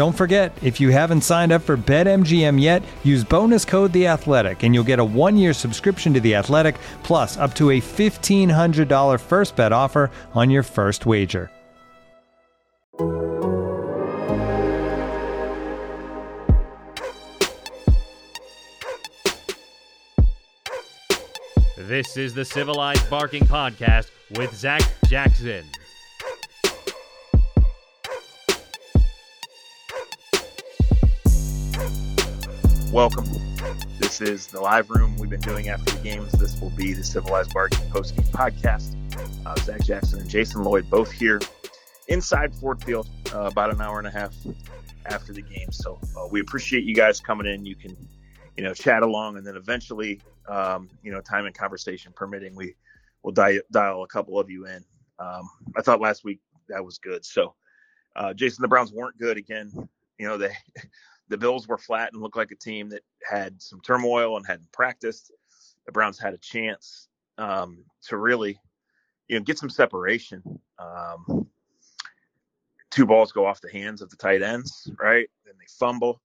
Don't forget, if you haven't signed up for BetMGM yet, use bonus code The Athletic, and you'll get a one-year subscription to The Athletic, plus up to a fifteen hundred dollar first bet offer on your first wager. This is the Civilized Barking Podcast with Zach Jackson. Welcome. This is the live room we've been doing after the games. This will be the Civilized Barking post game podcast. Uh, Zach Jackson and Jason Lloyd both here inside Ford Field, uh, about an hour and a half after the game. So uh, we appreciate you guys coming in. You can, you know, chat along, and then eventually, um, you know, time and conversation permitting, we will di- dial a couple of you in. Um, I thought last week that was good. So, uh, Jason, the Browns weren't good again. You know, they the Bills were flat and looked like a team that had some turmoil and hadn't practiced. The Browns had a chance um, to really, you know, get some separation. Um, two balls go off the hands of the tight ends, right? Then they fumble,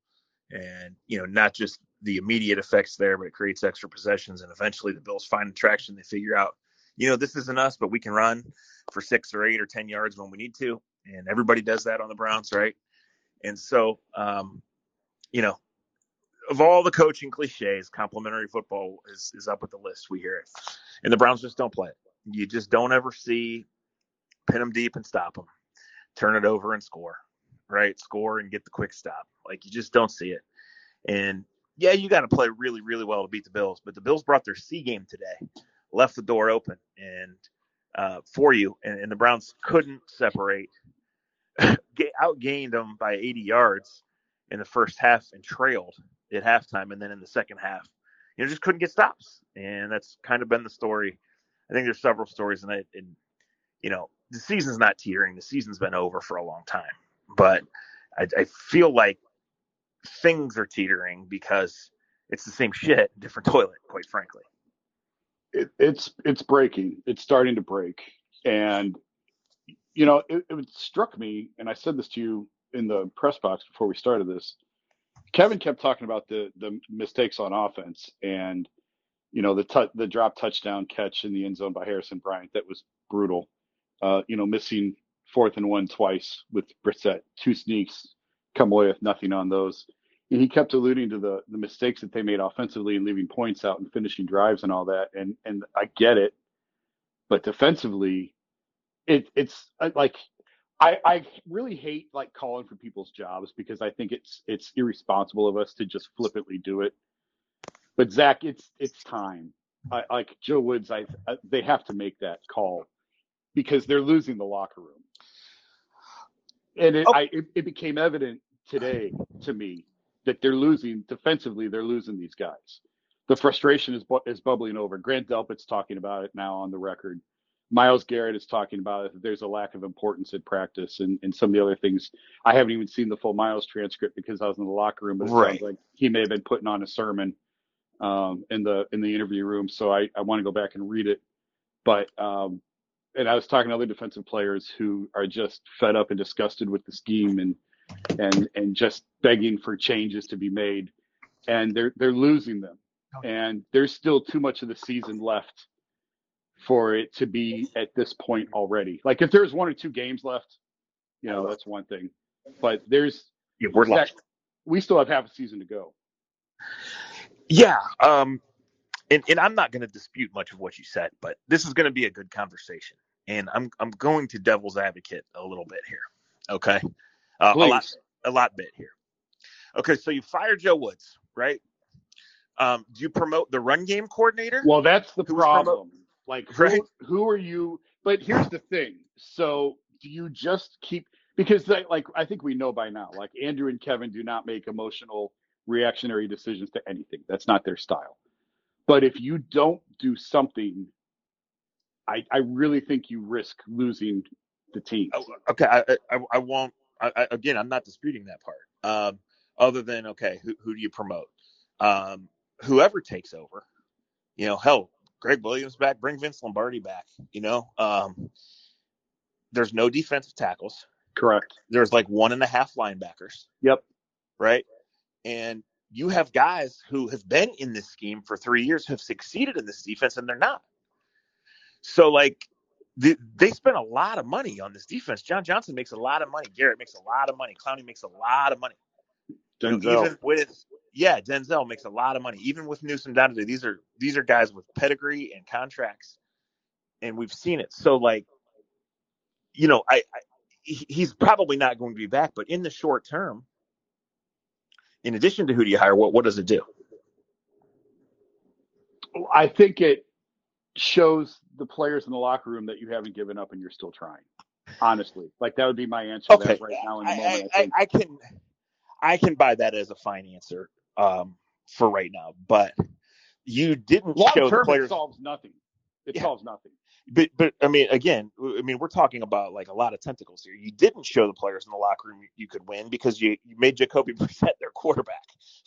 and you know, not just the immediate effects there, but it creates extra possessions, and eventually the Bills find traction. They figure out, you know, this isn't us, but we can run for six or eight or ten yards when we need to, and everybody does that on the Browns, right? And so, um, you know, of all the coaching cliches, complementary football is, is up with the list. We hear it. And the Browns just don't play it. You just don't ever see pin them deep and stop them, turn it over and score, right? Score and get the quick stop. Like you just don't see it. And yeah, you got to play really, really well to beat the Bills, but the Bills brought their C game today, left the door open and uh, for you, and, and the Browns couldn't separate, outgained them by 80 yards in the first half and trailed at halftime, and then in the second half, you know, just couldn't get stops, and that's kind of been the story. I think there's several stories, and it, and you know, the season's not teetering. The season's been over for a long time, but I, I feel like things are teetering because it's the same shit, different toilet, quite frankly. It, it's it's breaking. It's starting to break, and you know, it, it struck me, and I said this to you in the press box before we started this, Kevin kept talking about the the mistakes on offense and you know the t- the drop touchdown catch in the end zone by Harrison Bryant that was brutal. Uh, you know, missing fourth and one twice with Brissett, two sneaks, come away with nothing on those. And he kept alluding to the the mistakes that they made offensively and leaving points out and finishing drives and all that. And and I get it, but defensively, it it's uh, like I, I really hate like calling for people's jobs because I think it's it's irresponsible of us to just flippantly do it. But Zach, it's it's time. I, like Joe Woods, I, I they have to make that call because they're losing the locker room, and it, oh. I, it, it became evident today to me that they're losing defensively. They're losing these guys. The frustration is is bubbling over. Grant Delpit's talking about it now on the record. Myles Garrett is talking about that there's a lack of importance in practice and, and some of the other things. I haven't even seen the full Myles transcript because I was in the locker room, but it right. sounds like he may have been putting on a sermon um, in the in the interview room. So I, I want to go back and read it. But um, and I was talking to other defensive players who are just fed up and disgusted with the scheme and and and just begging for changes to be made. And they're they're losing them. And there's still too much of the season left for it to be at this point already. Like if there's one or two games left, you know, that's one thing. but there's Yeah, we're Zach, lost. we still have half a season to go. Yeah. Um, and, and I'm not going to dispute much of what you said, but this is going to be a good conversation. And I'm I'm going to devil's advocate a little bit here. Okay. Uh, a lot a lot bit here. Okay, so you fire Joe Woods, right? Um, do you promote the run game coordinator? Well, that's the Who was problem. Like, who, Right. who are you? But here's the thing. So, do you just keep because, like, like, I think we know by now, like Andrew and Kevin do not make emotional, reactionary decisions to anything. That's not their style. But if you don't do something, I, I really think you risk losing the team. Oh, okay, I, I I won't. I, I, again, I'm not disputing that part. Um, other than okay, who who do you promote? Um, whoever takes over, you know, hell, Gregg Williams back, bring Vince Lombardi back. You know, um, there's no defensive tackles. Correct. There's like one and a half linebackers. Yep. right? And you have guys who have been in this scheme for three years, have succeeded in this defense, and they're not. So, like, the, they spend a lot of money on this defense. John Johnson makes a lot of money. Garrett makes a lot of money. Clowney makes a lot of money. Denzel. even with yeah, Denzel makes a lot of money. Even with Newsome down today, these are these are guys with pedigree and contracts, and we've seen it. So, like, you know, I, I he's probably not going to be back, but in the short term, in addition to who do you hire, what what does it do? I think it shows the players in the locker room that you haven't given up and you're still trying. Honestly, like that would be my answer to Okay, that right now in the moment. I, I. I, I can I can buy that as a fine answer um, for right now, but you didn't Long show the term, it players. solves nothing. It Yeah. solves nothing. But but I mean, again, I mean, we're talking about like a lot of tentacles here. You didn't show the players in the locker room you, could win because you, you made Jacoby Brissett their quarterback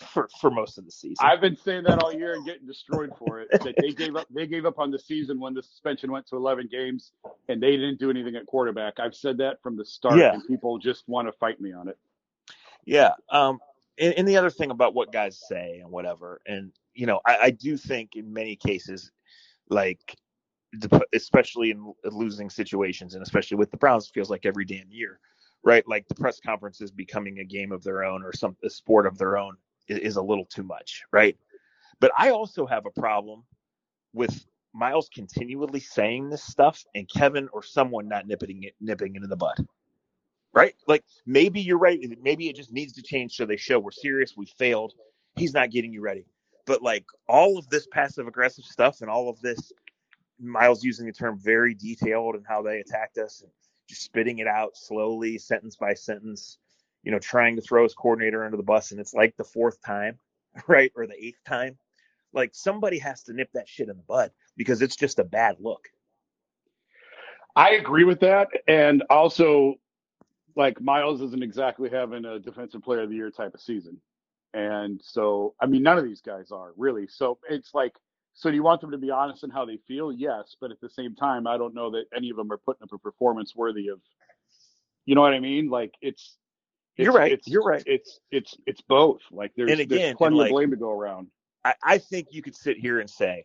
for for most of the season. I've been saying that all year and getting destroyed for it. That they gave up. They gave up on the season when the suspension went to 11 games, and they didn't do anything at quarterback. I've said that from the start, Yeah. and people just want to fight me on it. Yeah. Um, and, and the other thing about what guys say and whatever, and you know, I, I do think in many cases, like, especially in losing situations, and especially with the Browns, it feels like every damn year, right? Like the press conference is becoming a game of their own or some a sport of their own is, is a little too much, right? But I also have a problem with Myles continually saying this stuff and Kevin or someone not nipping it nipping it in the bud right? Like maybe you're right. Maybe it just needs to change so they show we're serious. We failed. He's not getting you ready. But like all of this passive aggressive stuff and all of this, Myles using the term very detailed and how they attacked us and just spitting it out slowly, sentence by sentence, you know, trying to throw his coordinator under the bus. And it's like the fourth time, right? Or the eighth time. Like somebody has to nip that shit in the bud because it's just a bad look. I agree with that, and also, like Myles isn't exactly having a defensive player of the year type of season, and so I mean none of these guys are really. So it's like, so do you want them to be honest in how they feel? Yes, but at the same time, I don't know that any of them are putting up a performance worthy of. You know what I mean? Like it's. You're right. It's, You're right. It's it's it's both. Like there's, And again, there's plenty and of blame to go around. I, I think you could sit here and say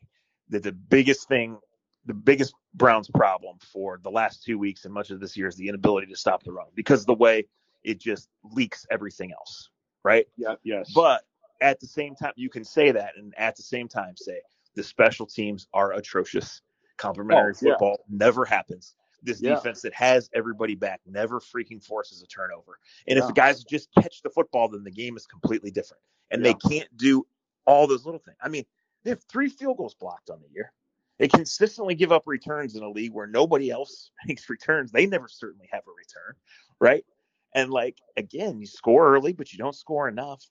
that the biggest thing, the biggest Browns problem for the last two weeks and much of this year is the inability to stop the run because of the way it just leaks everything else, right? Yeah. Yes. But at the same time, you can say that, and at the same time, say the special teams are atrocious. Complementary Oh, yeah. football never happens. This Yeah. defense that has everybody back never freaking forces a turnover. And if the guys just catch the football, then the game is completely different. And they can't do all those little things. I mean, they have three field goals blocked on the year. They consistently give up returns in a league where nobody else makes returns. They never certainly have a return, right? And like again, you score early, but you don't score enough.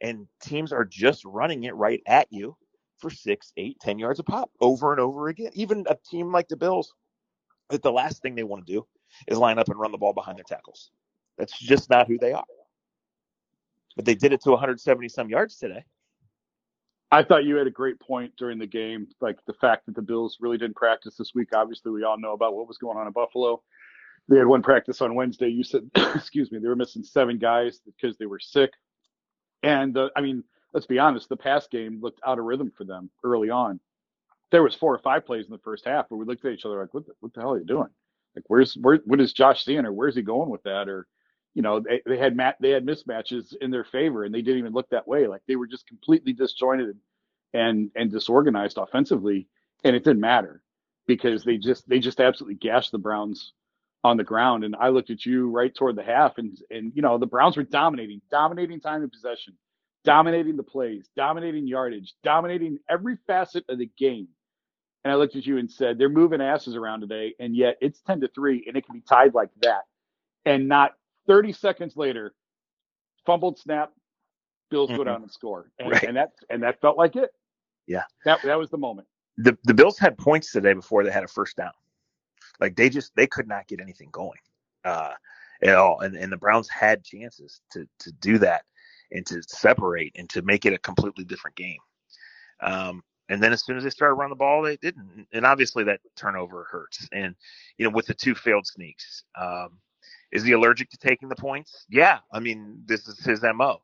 And teams are just running it right at you for six, eight, ten yards a pop over and over again. Even a team like the Bills, that the last thing they want to do is line up and run the ball behind their tackles. That's just not who they are. But they did it to 170 some yards today. I thought you had a great point during the game, like the fact that the Bills really didn't practice this week. Obviously, we all know about what was going on in Buffalo. They had one practice on Wednesday. You said, excuse me, they were missing seven guys because they were sick. And uh, I mean, let's be honest, the pass game looked out of rhythm for them early on. There was four or five plays in the first half where we looked at each other like, "What the, what the hell are you doing? Like, where's where? What is Josh seeing, or where's he going with that? Or, you know, they, they had mat, they had mismatches in their favor and they didn't even look that way. Like they were just completely disjointed and, and disorganized offensively. And it didn't matter because they just, they just absolutely gashed the Browns on the ground. And I looked at you right toward the half and, and, you know, the Browns were dominating, dominating time of possession, dominating the plays, dominating yardage, dominating every facet of the game. And I looked at you and said, they're moving asses around today. And yet it's 10 to three and it can be tied like that. And not 30 seconds later, fumbled snap, Bills mm-hmm. go down and score. And, right. and that, and that felt like it. Yeah. That, that was the moment. The, the Bills had points today before they had a first down. Like they just they could not get anything going uh, at all, and and the Browns had chances to to do that and to separate and to make it a completely different game. Um, and then as soon as they started running the ball, they didn't. And obviously that turnover hurts. And you know, with the two failed sneaks, um, is he allergic to taking the points? Yeah, I mean this is his mo.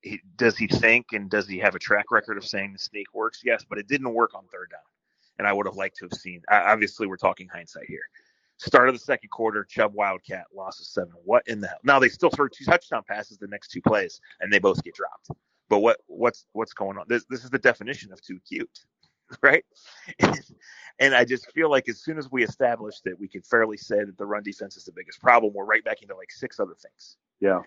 He, does he think and does he have a track record of saying the sneak works? Yes, but it didn't work on third down and I would have liked to have seen. Obviously, we're talking hindsight here. Start of the second quarter, Chubb Wildcat losses seven. What in the hell? Now they still throw two touchdown passes the next two plays, and they both get dropped. But what what's what's going on? This this is the definition of too cute, right? and I just feel like as soon as we established that we could fairly say that the run defense is the biggest problem, we're right back into like six other things. Yeah.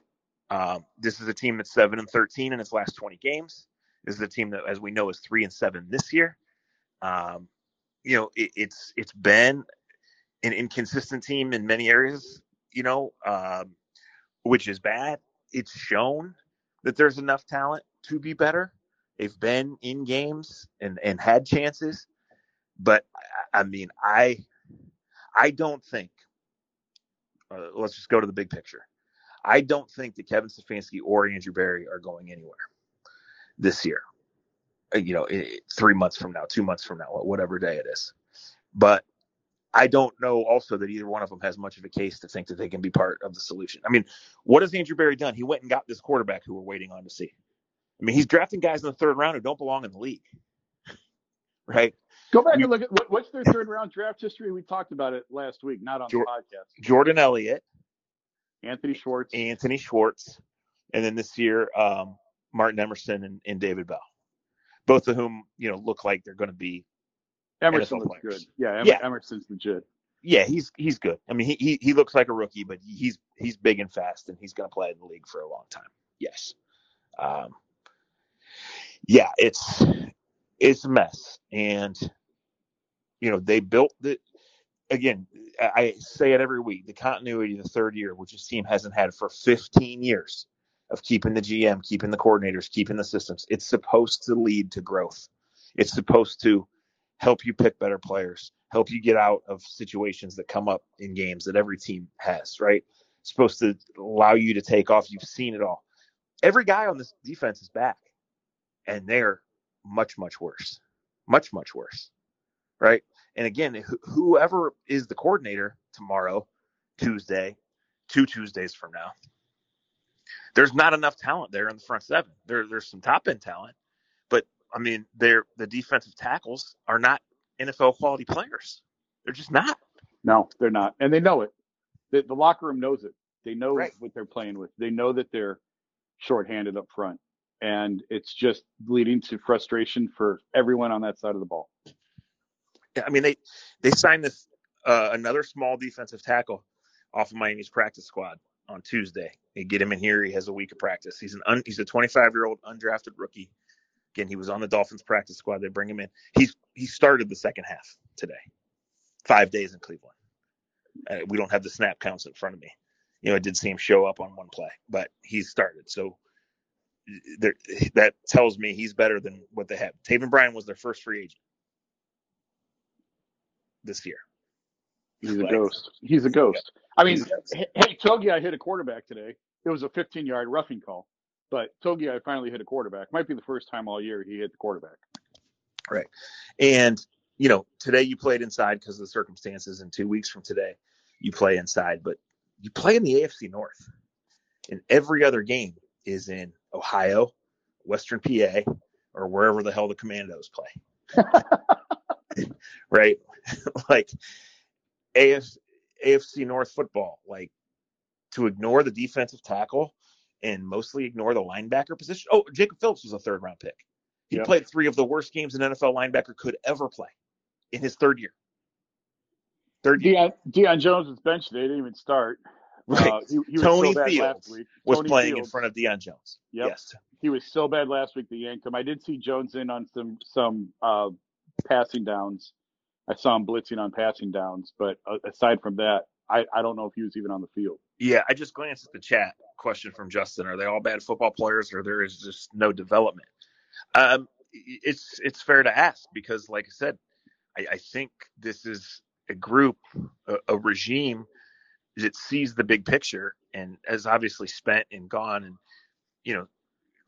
Um, this is a team that's seven and thirteen in its last twenty games. This is a team that, as we know, is three and seven this year. Um, you know, it, it's it's been an inconsistent team in many areas, you know, um, which is bad. It's shown that there's enough talent to be better. They've been in games and, and had chances, but I mean, I I don't think. Uh, let's just go to the big picture. I don't think that Kevin Stefanski or Andrew Berry are going anywhere this year. Uh, you know, three months from now, two months from now, whatever day it is. But I don't know also that either one of them has much of a case to think that they can be part of the solution. I mean, what has Andrew Berry done? He went and got this quarterback who we're waiting on to see. I mean, he's drafting guys in the third round who don't belong in the league, right? Go back and look at what's their third round draft history. We talked about it last week, not on the podcast. Jordan Elliott, Anthony Schwartz, Anthony Schwartz, and then this year, um, Martin Emerson and, and David Bell both of whom you know look like they're going to be Emerson looks good. Yeah, em- yeah, Emerson's legit. Yeah, he's he's good. I mean, he, he he looks like a rookie, but he's he's big and fast, and he's going to play in the league for a long time. Yes. Um, yeah, it's it's a mess, and you know they built the again. I say it every week. The continuity the third year, which this team hasn't had for 15 years, of keeping the GM, keeping the coordinators, keeping the systems. It's supposed to lead to growth. It's supposed to help you pick better players, help you get out of situations that come up in games that every team has, right? It's supposed to allow you to take off. You've seen it all. Every guy on this defense is back, and they're much, much worse. Much, much worse, right? And again, wh- whoever is the coordinator tomorrow, Tuesday, two Tuesdays from now, there's not enough talent there in the front seven. There, there's some top end talent, but I mean, they're the defensive tackles are not NFL quality players. They're just not. No, they're not, and they know it. The, the locker room knows it. They know right. what they're playing with. They know that they're shorthanded up front, and it's just leading to frustration for everyone on that side of the ball. Yeah, I mean they they signed this uh, another small defensive tackle off of Miami's practice squad on Tuesday. They get him in here. He has a week of practice. He's an un, he's a 25 year old undrafted rookie. Again, he was on the Dolphins practice squad. They bring him in. He's he started the second half today. Five days in Cleveland. Uh, we don't have the snap counts in front of me. You know, I did see him show up on one play, but he started. So there, that tells me he's better than what they have. Taven Bryan was their first free agent this year. He's a ghost. He's a ghost. I mean, hey, Togiai hit a quarterback today. It was a 15 yard roughing call, but Togiai finally hit a quarterback. Might be the first time all year he hit the quarterback. Right. And, you know, today you played inside because of the circumstances, and two weeks from today you play inside, but you play in the AFC North. In every other game is in Ohio, Western PA, or wherever the hell the Commandos play. right? like AFC, AFC North football. Like to ignore the defensive tackle and mostly ignore the linebacker position. Oh, Jacob Phillips was a third round pick. He yep. played three of the worst games an NFL linebacker could ever play in his third year. Third year. Deion, Deion Jones was benched. They didn't even start. Right. Uh, he, he Tony so Fields was Tony playing Fields. in front of Deion Jones. Yep. Yes. He was so bad last week they yanked him. I did see Jones in on some some uh, passing downs. I saw him blitzing on passing downs, but uh, aside from that, I, I don't know if he was even on the field. Yeah, I just glanced at the chat question from Justin. Are they all bad football players, or there is just no development? Um, it's it's fair to ask because, like I said, I, I think this is a group, a, a, regime that sees the big picture and has obviously spent and gone, and you know,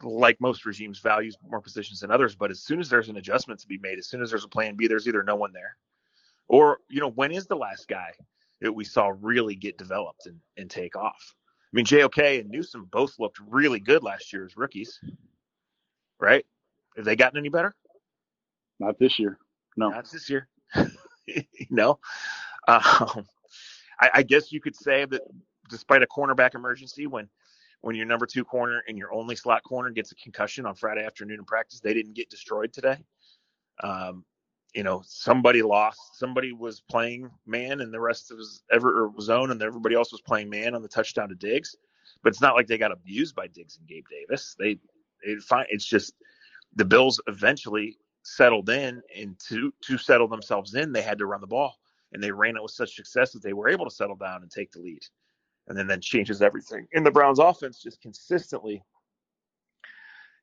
like most regimes, values more positions than others. But as soon as there's an adjustment to be made, as soon as there's a plan B, there's either no one there, or you know, when is the last guy that we saw really get developed and, and take off? I mean, JOK and Newsome both looked really good last year as rookies, right? Have they gotten any better? Not this year. No. Not this year. no. Um, I, I, guess you could say that despite a cornerback emergency, when when your number two corner and your only slot corner gets a concussion on Friday afternoon in practice, they didn't get destroyed today. Um, you know, somebody lost. Somebody was playing man, and the rest of his ever zone, and everybody else was playing man on the touchdown to Diggs. But it's not like they got abused by Diggs and Gabe Davis. They, find it's just the Bills eventually settled in, and to to settle themselves in, they had to run the ball, and they ran it with such success that they were able to settle down and take the lead, and then then changes everything. And the Browns' offense just consistently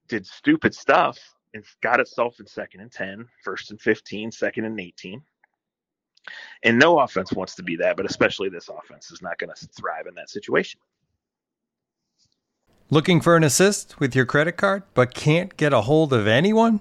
did stupid stuff and got itself in second and 10, first and 15, second and 18. And no offense wants to be that, but especially this offense is not going to thrive in that situation. Looking for an assist with your credit card, but can't get a hold of anyone?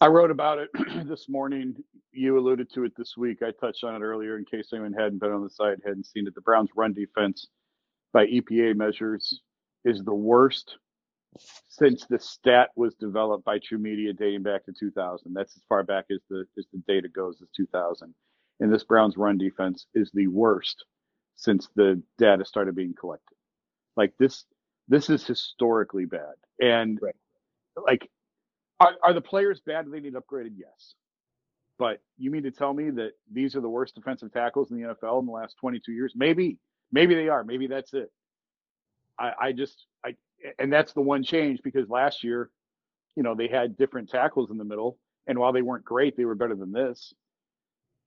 I wrote about it this morning. You alluded to it this week. I touched on it earlier in case anyone hadn't been on the site, hadn't seen it. The Browns' run defense, by EPA measures, is the worst since the stat was developed by TruMedia dating back to 2000. That's as far back as the as the data goes as 2000. And this Browns run defense is the worst since the data started being collected. Like this, this is historically bad. And right. like are, are the players bad? They need upgraded? Yes. But you mean to tell me that these are the worst defensive tackles in the NFL in the last 22 years? Maybe, maybe they are. Maybe that's it. I, I just, I, and that's the one change because last year, you know, they had different tackles in the middle, and while they weren't great, they were better than this.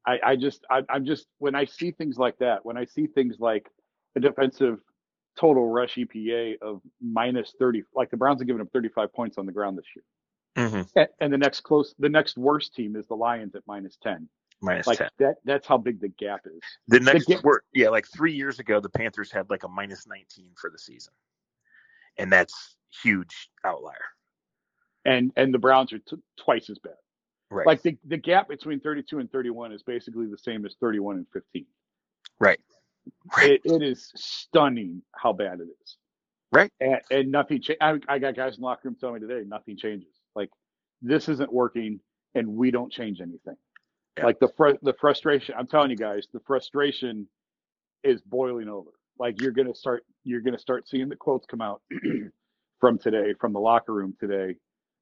I, I just, I, I'm just when I see things like that, when I see things like a defensive total rush EPA of minus 30, like the Browns have given up 35 points on the ground this year. Mm-hmm. And the next close, the next worst team is the Lions at minus ten. Minus like 10. that. That's how big the gap is. The next, the ga- yeah, like three years ago, the Panthers had like a minus nineteen for the season, and that's huge outlier. And and the Browns are t- twice as bad. Right. Like the the gap between thirty two and thirty one is basically the same as thirty one and fifteen. Right. right. It, it is stunning how bad it is. Right. And, and nothing. Cha- I, I got guys in the locker room telling me today nothing changes. Like this isn't working, and we don't change anything. Yeah. Like the fr- the frustration. I'm telling you guys, the frustration is boiling over. Like you're gonna start you're gonna start seeing the quotes come out from today, from the locker room today,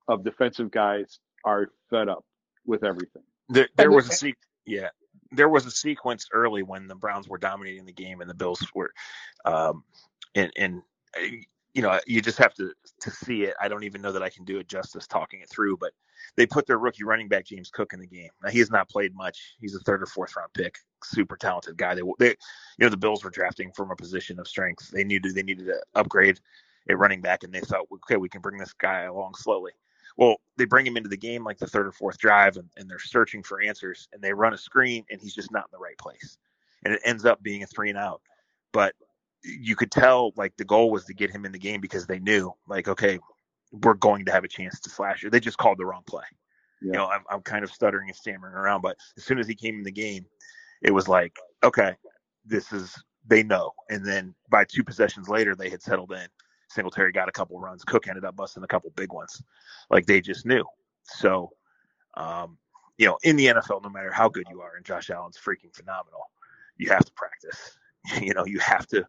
of defensive guys are fed up with everything. There, there was a se- yeah, there was a sequence early when the Browns were dominating the game and the Bills were, um, and and you know, you just have to to see it. I don't even know that I can do it justice talking it through, but they put their rookie running back James Cook in the game. Now, he has not played much. He's a third or fourth round pick, super talented guy. They, they, you know, the Bills were drafting from a position of strength. They needed they needed to upgrade at running back, and they thought, okay, we can bring this guy along slowly. Well, they bring him into the game like the third or fourth drive, and, and they're searching for answers, and they run a screen, and he's just not in the right place, and it ends up being a three and out. But you could tell like the goal was to get him in the game because they knew like okay we're going to have a chance to slash it. They just called the wrong play. Yeah. You know, I'm, I'm kind of stuttering and stammering around, but as soon as he came in the game, it was like, okay, this is they know. And then by two possessions later, they had settled in. Singletary got a couple runs. Cook ended up busting a couple big ones. Like they just knew. So, um, you know, in the NFL, no matter how good you are, and Josh Allen's freaking phenomenal, you have to practice. You know, you have to.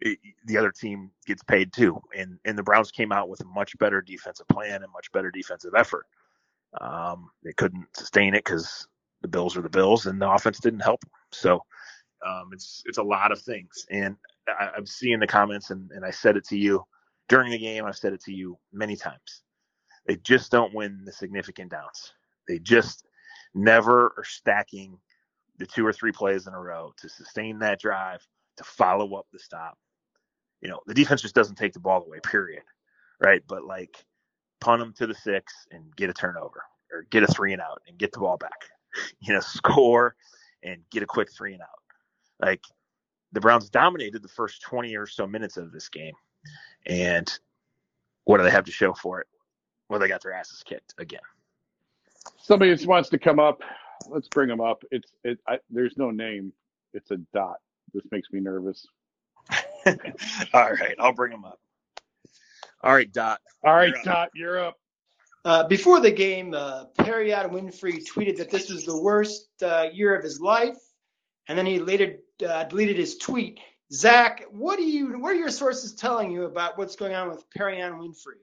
It, the other team gets paid too, and and the Browns came out with a much better defensive plan and much better defensive effort. Um, they couldn't sustain it because the Bills are the Bills, and the offense didn't help. So um, it's it's a lot of things, and I, I'm seeing the comments, and, and I said it to you during the game. I've said it to you many times. They just don't win the significant downs. They just never are stacking the two or three plays in a row to sustain that drive, to follow up the stop. You know, the defense just doesn't take the ball away, period. Right. But like punt them to the six and get a turnover or get a three and out and get the ball back. You know, score and get a quick three and out. Like the Browns dominated the first 20 or so minutes of this game. And what do they have to show for it? Well, they got their asses kicked again. Somebody just wants to come up let's bring them up. It's it. I, there's no name. It's a dot. This makes me nervous. All right, I'll bring them up. All right, Dot. All right, you're Dot, you're up. Uh, before the game, uh, Perrion Winfrey tweeted that this was the worst uh, year of his life, and then he later uh, deleted his tweet. Zach, what do you? What are your sources telling you about what's going on with Perrion Winfrey?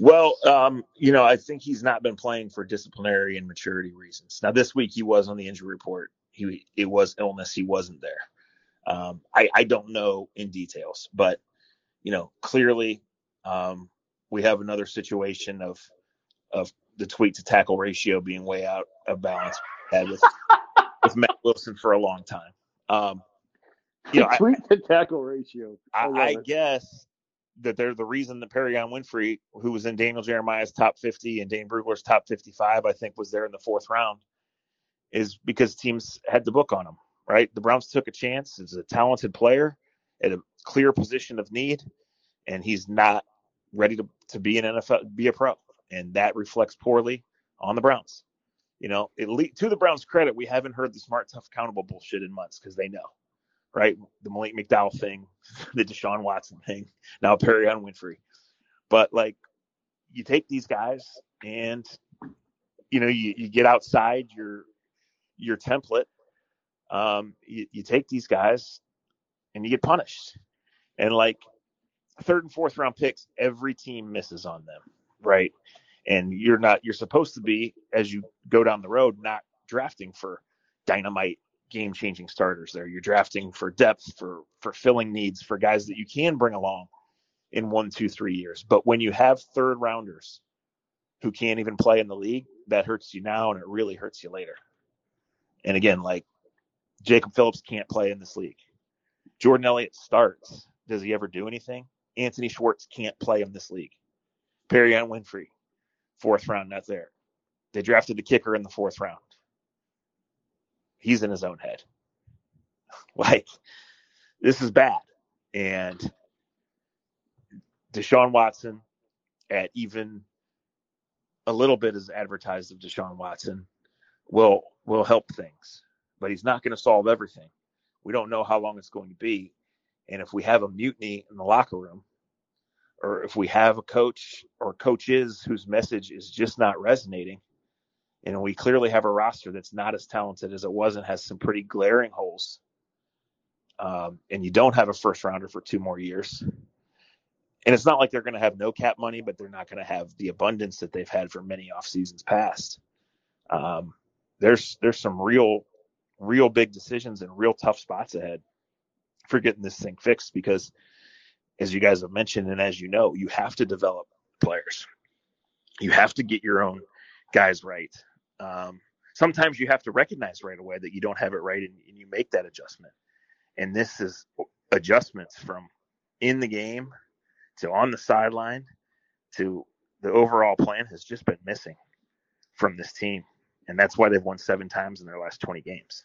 Well, um, you know, I think he's not been playing for disciplinary and maturity reasons. Now, this week he was on the injury report. He it was illness. He wasn't there. Um, I, I don't know in details, but you know, clearly um, we have another situation of of the tweet to tackle ratio being way out of balance. Had with with Mack Wilson for a long time. Um, you know, tweet I, to tackle ratio. I, I, I guess that they're the reason that Perrion Winfrey, who was in Daniel Jeremiah's top 50 and Dane Brugler's top 55, I think was there in the fourth round, is because teams had the book on him, right? The Browns took a chance. He's a talented player at a clear position of need, and he's not ready to, to be an NFL, be a pro. And that reflects poorly on the Browns. You know, to the Browns' credit, we haven't heard the smart, tough, accountable bullshit in months because they know right? The Malik McDowell thing, the Deshaun Watson thing, now Perrion Winfrey. But like, you take these guys and you know you, you get outside your your template. Um, you, you take these guys and you get punished. And like third and fourth round picks, every team misses on them, right? And you're not you're supposed to be as you go down the road not drafting for dynamite game changing starters there. You're drafting for depth, for for filling needs, for guys that you can bring along in one, two, three years. But when you have third rounders who can't even play in the league, that hurts you now and it really hurts you later. And again, like Jacob Phillips can't play in this league. Jordan Elliott starts. Does he ever do anything? Anthony Schwartz can't play in this league. Perry Perrion Winfrey, fourth round, not there. They drafted the kicker in the fourth round he's in his own head. Like, this is bad. And Deshaun Watson, at even a little bit as advertised of Deshaun Watson, will will help things, but he's not going to solve everything. We don't know how long it's going to be, and if we have a mutiny in the locker room, or if we have a coach or coaches whose message is just not resonating, and we clearly have a roster that's not as talented as it was and has some pretty glaring holes. Um, and you don't have a first rounder for two more years. And it's not like they're going to have no cap money, but they're not going to have the abundance that they've had for many off seasons past. Um, there's there's some real real big decisions and real tough spots ahead for getting this thing fixed because as you guys have mentioned, and as you know, you have to develop players. You have to get your own guys right. Um, sometimes you have to recognize right away that you don't have it right, and, and you make that adjustment. And this is adjustments from in the game to on the sideline to the overall plan has just been missing from this team. And that's why they've won seven times in their last 20 games.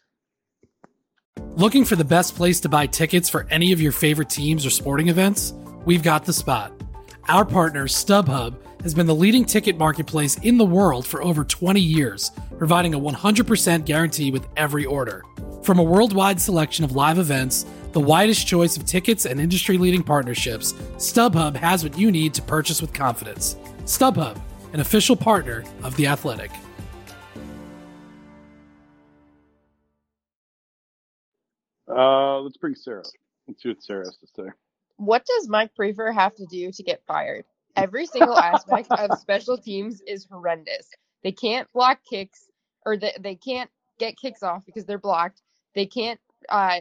Looking for the best place to buy tickets for any of your favorite teams or sporting events? We've got the spot. Our partner, StubHub, has been the leading ticket marketplace in the world for over 20 years, providing a 100% guarantee with every order. From a worldwide selection of live events, the widest choice of tickets, and industry leading partnerships, StubHub has what you need to purchase with confidence. StubHub, an official partner of The Athletic. Uh, let's bring Sarah. Let's see what Sarah has to say. What does Mike Priefer have to do to get fired? Every single aspect of special teams is horrendous. They can't block kicks, or they, they can't get kicks off because they're blocked. They can't uh,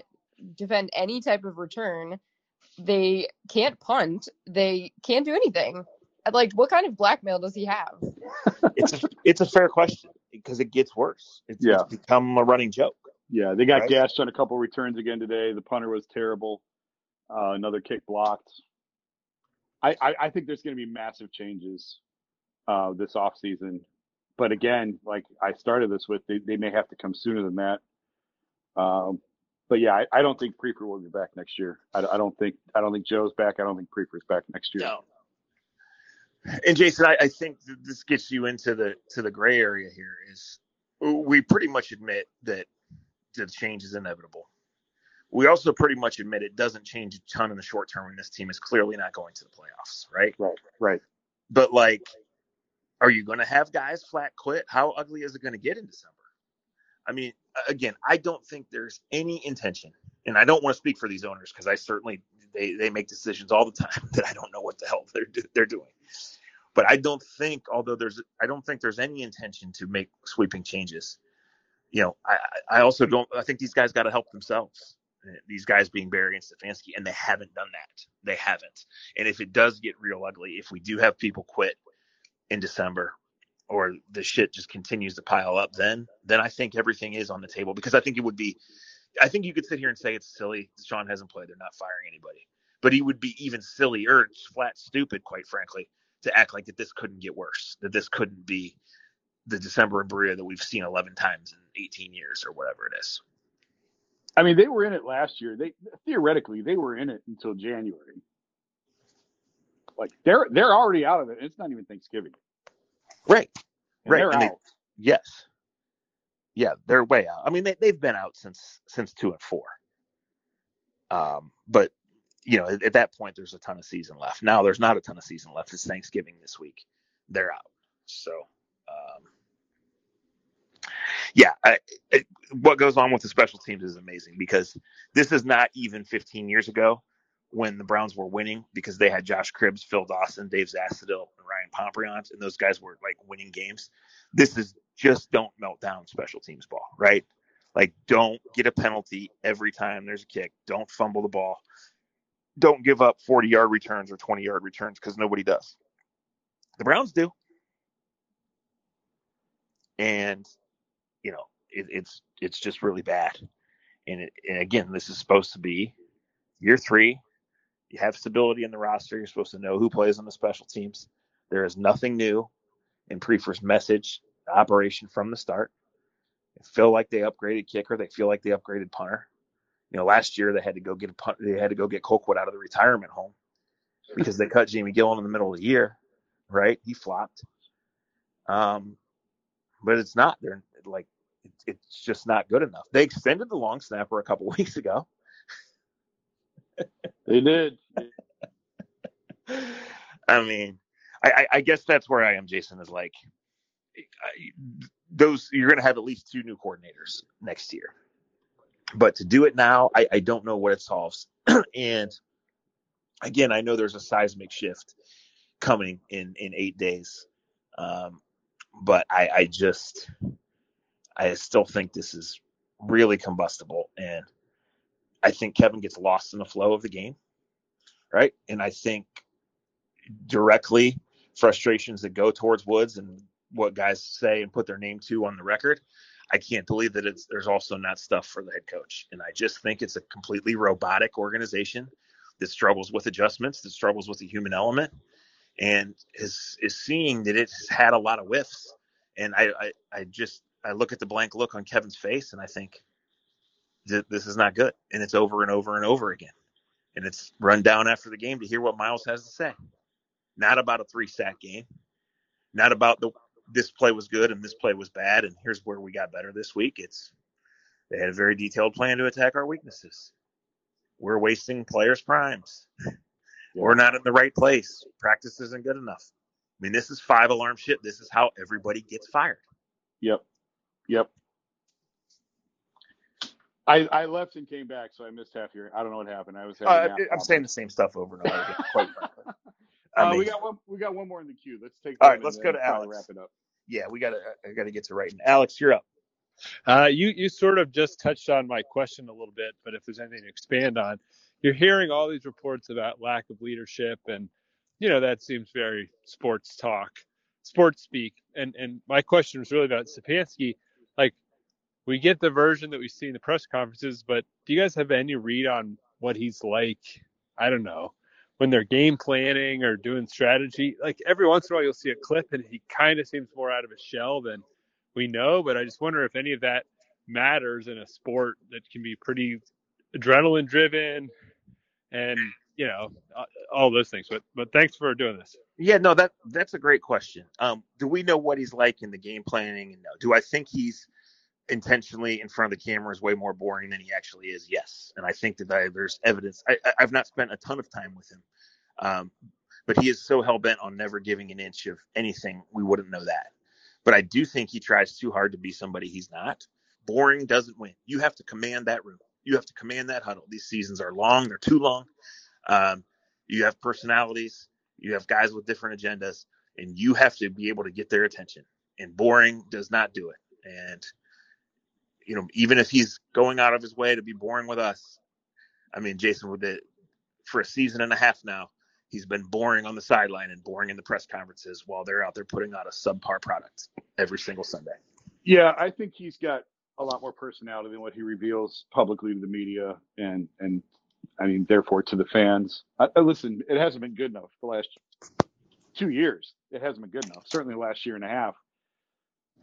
defend any type of return. They can't punt. They can't do anything. Like, what kind of blackmail does he have? it's a, it's a fair question because it gets worse. It's, Yeah. it's become a running joke. Yeah, they got Right. gashed on a couple returns again today. The punter was terrible. Uh, another kick blocked. I, I, I think there's going to be massive changes uh, this offseason. But again, like I started this with, they, they may have to come sooner than that. Um, but yeah, I, I don't think Priefer will be back next year. I, I don't think I don't think Joe's back. I don't think Priefer's back next year. No. And Jason, I, I think th- this gets you into the to the gray area here. Is we pretty much admit that the change is inevitable. We also pretty much admit it doesn't change a ton in the short term when this team is clearly not going to the playoffs, right? Right, right. But like, are you going to have guys flat quit? How ugly is it going to get in December? I mean, again, I don't think there's any intention, and I don't want to speak for these owners because I certainly they they make decisions all the time that I don't know what the hell they're do- they're doing. But I don't think, although there's, I don't think there's any intention to make sweeping changes. You know, I I I also don't. I think these guys got to help themselves. These guys being Berry and Stefanski, and they haven't done that. They haven't. And if it does get real ugly, if we do have people quit in December, or the shit just continues to pile up, then then I think everything is on the table because I think it would be. I think you could sit here and say it's silly. Sean hasn't played. They're not firing anybody. But he would be even sillier, flat stupid, quite frankly, to act like that this couldn't get worse. That this couldn't be the December Berea that we've seen 11 times in 18 years or whatever it is. I mean, they were in it last year. They theoretically they were in it until January. Like they're they're already out of it. It's not even Thanksgiving. Right. And Right. They're And they- yes. Yeah, they're way out. I mean, they they've been out since since two and four. Um, but you know, at, at that point, there's a ton of season left. Now there's not a ton of season left. It's Thanksgiving this week. They're out. So, um, yeah, I, it, what goes on with the special teams is amazing because this is not even 15 years ago when the Browns were winning because they had Josh Cribbs, Phil Dawson, Dave Zastudil, and Ryan Pontbriand, and those guys were like winning games. This is just don't melt down special teams ball, right? Like don't get a penalty every time there's a kick. Don't fumble the ball. Don't give up 40 yard returns or 20 yard returns because nobody does. The Browns do. And you know, it, it's it's just really bad. And, it, and again, this is supposed to be year three. You have stability in the roster. You're supposed to know who plays on the special teams. There is nothing new in Priefer's message operation from the start. They feel like they upgraded kicker. They feel like they upgraded punter. You know, last year they had to go get a punt. They had to go get Colquitt out of the retirement home because they cut Jamie Gillan in the middle of the year. Right? He flopped. Um, but it's not. They're like it, it's just not good enough. They extended the long snapper a couple weeks ago. They did. I mean, I, I, I guess that's where I am. Jason is like, I, those you're going to have at least two new coordinators next year, but to do it now, I, I don't know what it solves. and again, I know there's a seismic shift coming in in eight days, um, but I, I just I still think this is really combustible, and I think Kevin gets lost in the flow of the game. right? And I think directly frustrations that go towards Woods and what guys say and put their name to on the record. I can't believe that it's there's also not stuff for the head coach. And I just think it's a completely robotic organization that struggles with adjustments, that struggles with the human element, and is is seeing that it has had a lot of whiffs. And I, I, I just I look at the blank look on Kevin's face and I think this is not good. And it's over and over and over again. And it's run down after the game to hear what Myles has to say. Not about a three sack game. Not about the this play was good and this play was bad and here's where we got better this week. It's they had a very detailed plan to attack our weaknesses. We're wasting players' primes. We're not in the right place. Practice isn't good enough. I mean, this is five alarm shit. This is how everybody gets fired. Yep. Yep. I, I left and came back, so I missed half your. I don't know what happened. I was. Uh, I'm saying the same stuff over and over again. Quite frankly. Uh, we got one. We got one more in the queue. Let's take. All right, let's go to Alex. Wrap it up. Yeah, we got to. I got to get to writing. Alex, you're up. Uh, you you sort of just touched on my question a little bit, but if there's anything to expand on, you're hearing all these reports about lack of leadership, and you know that seems very sports talk, sports speak. And and my question was really about Stefanski. Like, we get the version that we see in the press conferences, but do you guys have any read on what he's like? I don't know when they're game planning or doing strategy. Like every once in a while, you'll see a clip, and he kind of seems more out of his shell than we know. But I just wonder if any of that matters in a sport that can be pretty adrenaline driven, and you know uh, all those things. But but thanks for doing this. Yeah, no, that that's a great question. Um, do we know what he's like in the game planning? And no, do I think he's intentionally in front of the camera is way more boring than he actually is. Yes, and I think that I, there's evidence. I, have not spent a ton of time with him, um, but he is so hell bent on never giving an inch of anything. We wouldn't know that. But I do think he tries too hard to be somebody he's not. Boring doesn't win. You have to command that room. You have to command that huddle. These seasons are long. They're too long. Um, you have personalities. You have guys with different agendas, and you have to be able to get their attention. And boring does not do it. And you know, even if he's going out of his way to be boring with us, I mean, Jason, with it for a season and a half now, he's been boring on the sideline and boring in the press conferences while they're out there putting out a subpar product every single Sunday. Yeah, I think he's got a lot more personality than what he reveals publicly to the media and and I mean, therefore to the fans. I, listen, it hasn't been good enough the last two years. It hasn't been good enough. Certainly the last year and a half.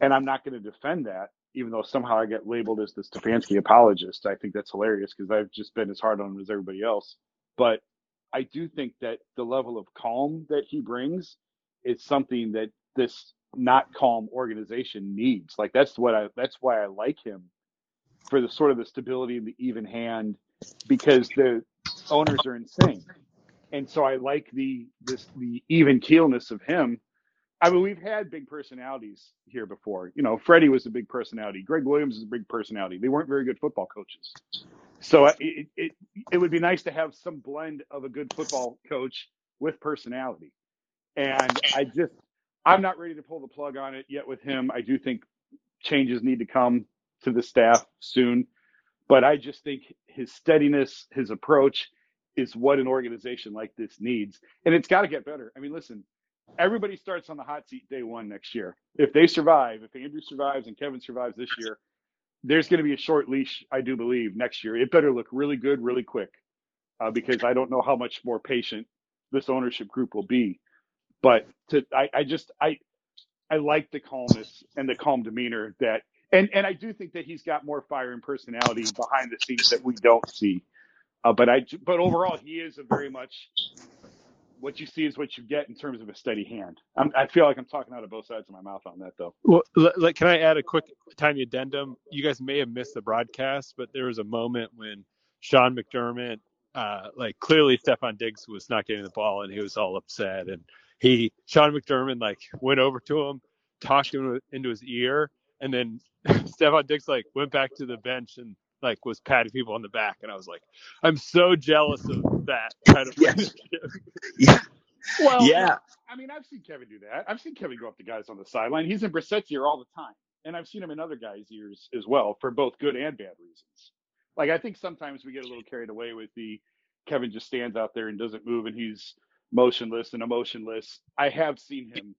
And I'm not going to defend that even though somehow I get labeled as the Stefanski apologist. I think that's hilarious because I've just been as hard on him as everybody else. But I do think that the level of calm that he brings is something that this not calm organization needs. Like that's what I that's why I like him for the sort of the stability and the even hand because the owners are insane. And so I like the this the even keelness of him I mean, we've had big personalities here before. You know, Freddie was a big personality. Gregg Williams is a big personality. They weren't very good football coaches. So it, it, it would be nice to have some blend of a good football coach with personality. And I just, I'm not ready to pull the plug on it yet with him. I do think changes need to come to the staff soon. But I just think his steadiness, his approach is what an organization like this needs. And it's got to get better. I mean, listen, everybody starts on the hot seat day one next year. If they survive, if Andrew survives and Kevin survives this year, there's going to be a short leash, I do believe, next year. It better look really good, really quick, uh, because I don't know how much more patient this ownership group will be. But to, I, I just, I, I like the calmness and the calm demeanor that, and and I do think that he's got more fire and personality behind the scenes that we don't see. Uh, but I, but overall, he is a very much what you see is what you get in terms of a steady hand. I'm, i feel like I'm talking out of both sides of my mouth on that, though. Well, l- can I add a quick tiny addendum? You guys may have missed the broadcast, but there was a moment when Sean McDermott, uh, like clearly Stefon Diggs was not getting the ball, and he was all upset, and he Sean McDermott like went over to him, talked him into his ear, and then Stefon Diggs like went back to the bench and like was patting people on the back, and I was like, I'm so jealous of that kind of yes. yeah. Well, yeah. I mean, I've seen Kevin do that. I've seen Kevin go up to guys on the sideline. He's in Brissett's ear all the time, and I've seen him in other guys' ears as well for both good and bad reasons. Like I think sometimes we get a little carried away with the Kevin just stands out there and doesn't move and he's motionless and emotionless. I have seen him.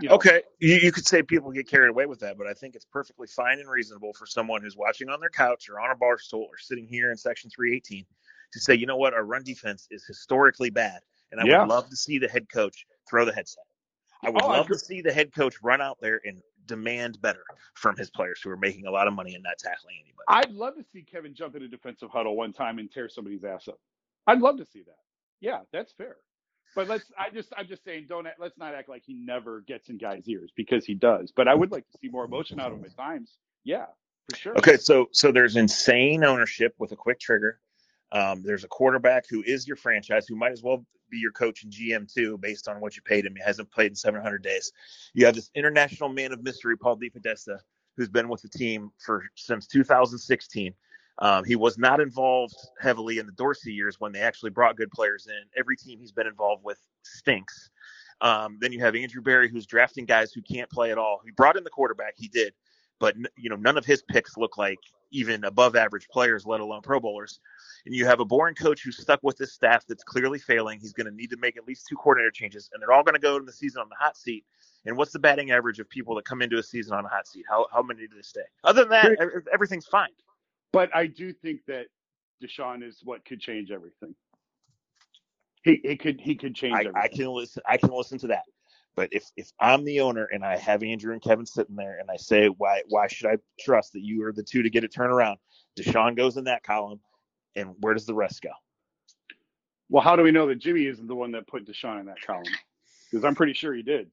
You know, Okay, you, you could say people get carried away with that, but I think it's perfectly fine and reasonable for someone who's watching on their couch or on a bar stool or sitting here in Section 318 to say, you know what, our run defense is historically bad, and I Yeah. would love to see the head coach throw the headset. I would Oh, I love agree. to see the head coach run out there and demand better from his players who are making a lot of money and not tackling anybody. I'd love to see Kevin jump in a defensive huddle one time and tear somebody's ass up. I'd love to see that. Yeah, that's fair. But let's. I just. I'm just saying. Don't. Let's not act like he never gets in guys' ears because he does. But I would like to see more emotion out of him at times. Yeah, for sure. Okay, so so there's insane ownership with a quick trigger. Um, there's a quarterback who is your franchise, who might as well be your coach and GM too, based on what you paid him. He hasn't played in 700 days. You have this international man of mystery, Paul DePodesta, who's been with the team for since 2016. Um, he was not involved heavily in the Dorsey years when they actually brought good players in. Every team he's been involved with stinks. Um, then you have Andrew Berry, who's drafting guys who can't play at all. He brought in the quarterback, he did, but you know none of his picks look like even above average players, let alone Pro Bowlers. And you have a boring coach who's stuck with this staff that's clearly failing. He's going to need to make at least two coordinator changes, and they're all going to go in the season on the hot seat. And what's the batting average of people that come into a season on a hot seat? How how many do they stay? Other than that, everything's fine. But I do think that Deshaun is what could change everything. He he could he could change I, everything. I can listen. I can listen to that. But if if I'm the owner and I have Andrew and Kevin sitting there and I say why why should I trust that you are the two to get it turned around? Deshaun goes in that column, and where does the rest go? Well, how do we know that Jimmy isn't the one that put Deshaun in that column? Because I'm pretty sure he did.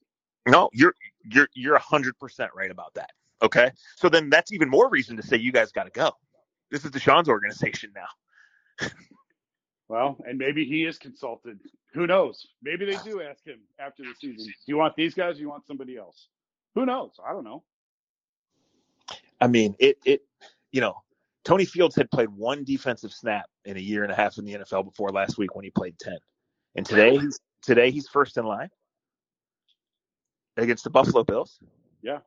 No, you're you're you're hundred percent right about that. Okay, so then that's even more reason to say you guys got to go. This is Deshaun's organization now. Well, and maybe he is consulted. Who knows? Maybe they do ask him after the season. Do you want these guys? Or you want somebody else? Who knows? I don't know. I mean, it it you know, Tony Fields had played one defensive snap in a year and a half in the NFL before last week when he played ten, and today he's today he's first in line against the Buffalo Bills. Yeah.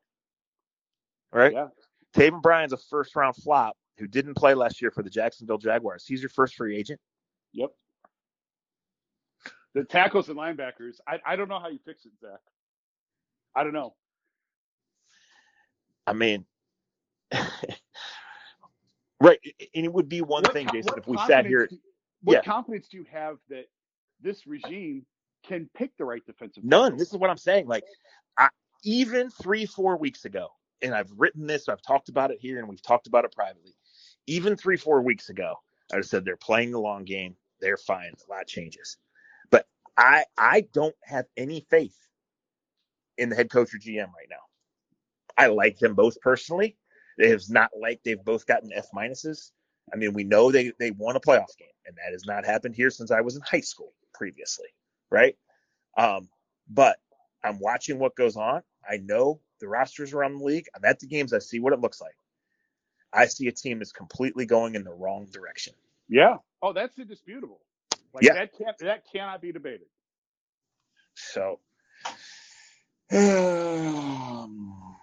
Right. Yeah. Taven Bryan's a first round flop who didn't play last year for the Jacksonville Jaguars. He's your first free agent. Yep. The tackles and linebackers. I, I don't know how you fix it, Zach. I don't know. I mean, right. And it would be one What thing, Jason, if we sat here. do- What Yeah. confidence do you have that this regime can pick the right defensive? None. This is what I'm saying. Like, I, even three, four weeks ago, and I've written this, I've talked about it here, and we've talked about it privately. Even three, four weeks ago, I said they're playing the long game. They're fine. A lot changes, but I, I don't have any faith in the head coach or GM right now. I like them both personally. It is not like they've both gotten F minuses. I mean, we know they they won a playoff game, and that has not happened here since I was in high school previously, right? Um, but I'm watching what goes on. I know the rosters around the league. I'm at the games. I see what it looks like. I see a team that's completely going in the wrong direction. Yeah. Oh, that's indisputable. Like Yeah. that can't that cannot be debated. So, um,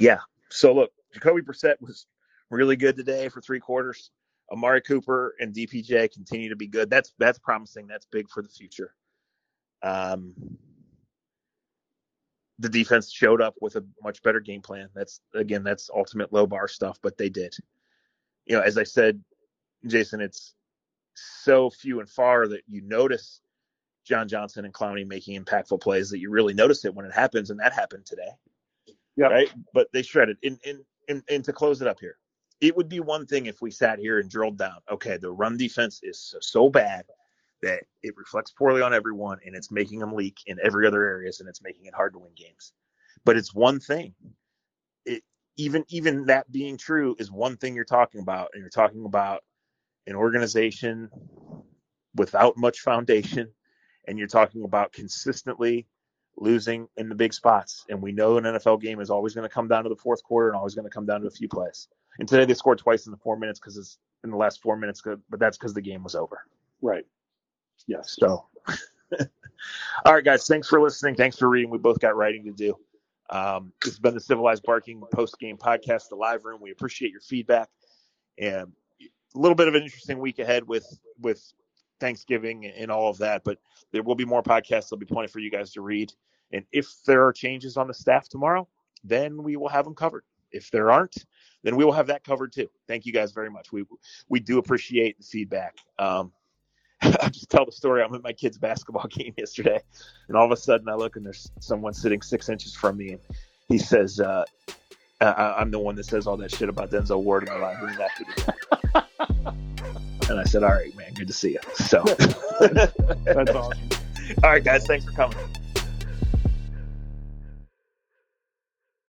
yeah. So look, Jacoby Brissett was really good today for three quarters. Amari Cooper and DPJ continue to be good. That's that's promising. That's big for the future. Um, the defense showed up with a much better game plan. That's again, that's ultimate low bar stuff, but they did. You know, as I said, Jason, it's so few and far that you notice John Johnson and Clowney making impactful plays that you really notice it when it happens, and that happened today. Yeah. Right. But they shredded. And, and and and to close it up here, it would be one thing if we sat here and drilled down. Okay, the run defense is so, so bad that it reflects poorly on everyone, and it's making them leak in every other areas, and it's making it hard to win games. But it's one thing. It even even that being true is one thing you're talking about, and you're talking about an organization without much foundation, and you're talking about consistently losing in the big spots. And we know an NFL game is always going to come down to the fourth quarter and always going to come down to a few plays. And today they scored twice in the four minutes because it's in the last four minutes, but that's because the game was over. Right. Yes. So, all right, guys, thanks for listening. Thanks for reading. We both got writing to do. Um, this has been the Civilized Barking post game podcast, the live room. We appreciate your feedback and a little bit of an interesting week ahead with with Thanksgiving and all of that. But there will be more podcasts. There'll be plenty for you guys to read. And if there are changes on the staff tomorrow, then we will have them covered. If there aren't, then we will have that covered too. Thank you guys very much. We we do appreciate the feedback. Um, I'll just tell the story. I'm at my kid's basketball game yesterday, and all of a sudden I look and there's someone sitting six inches from me, and he says, uh, I, am the one that says all that shit about Denzel Ward in the library after the And I said, all right, man, good to see you. So that's awesome. All right, guys, thanks for coming.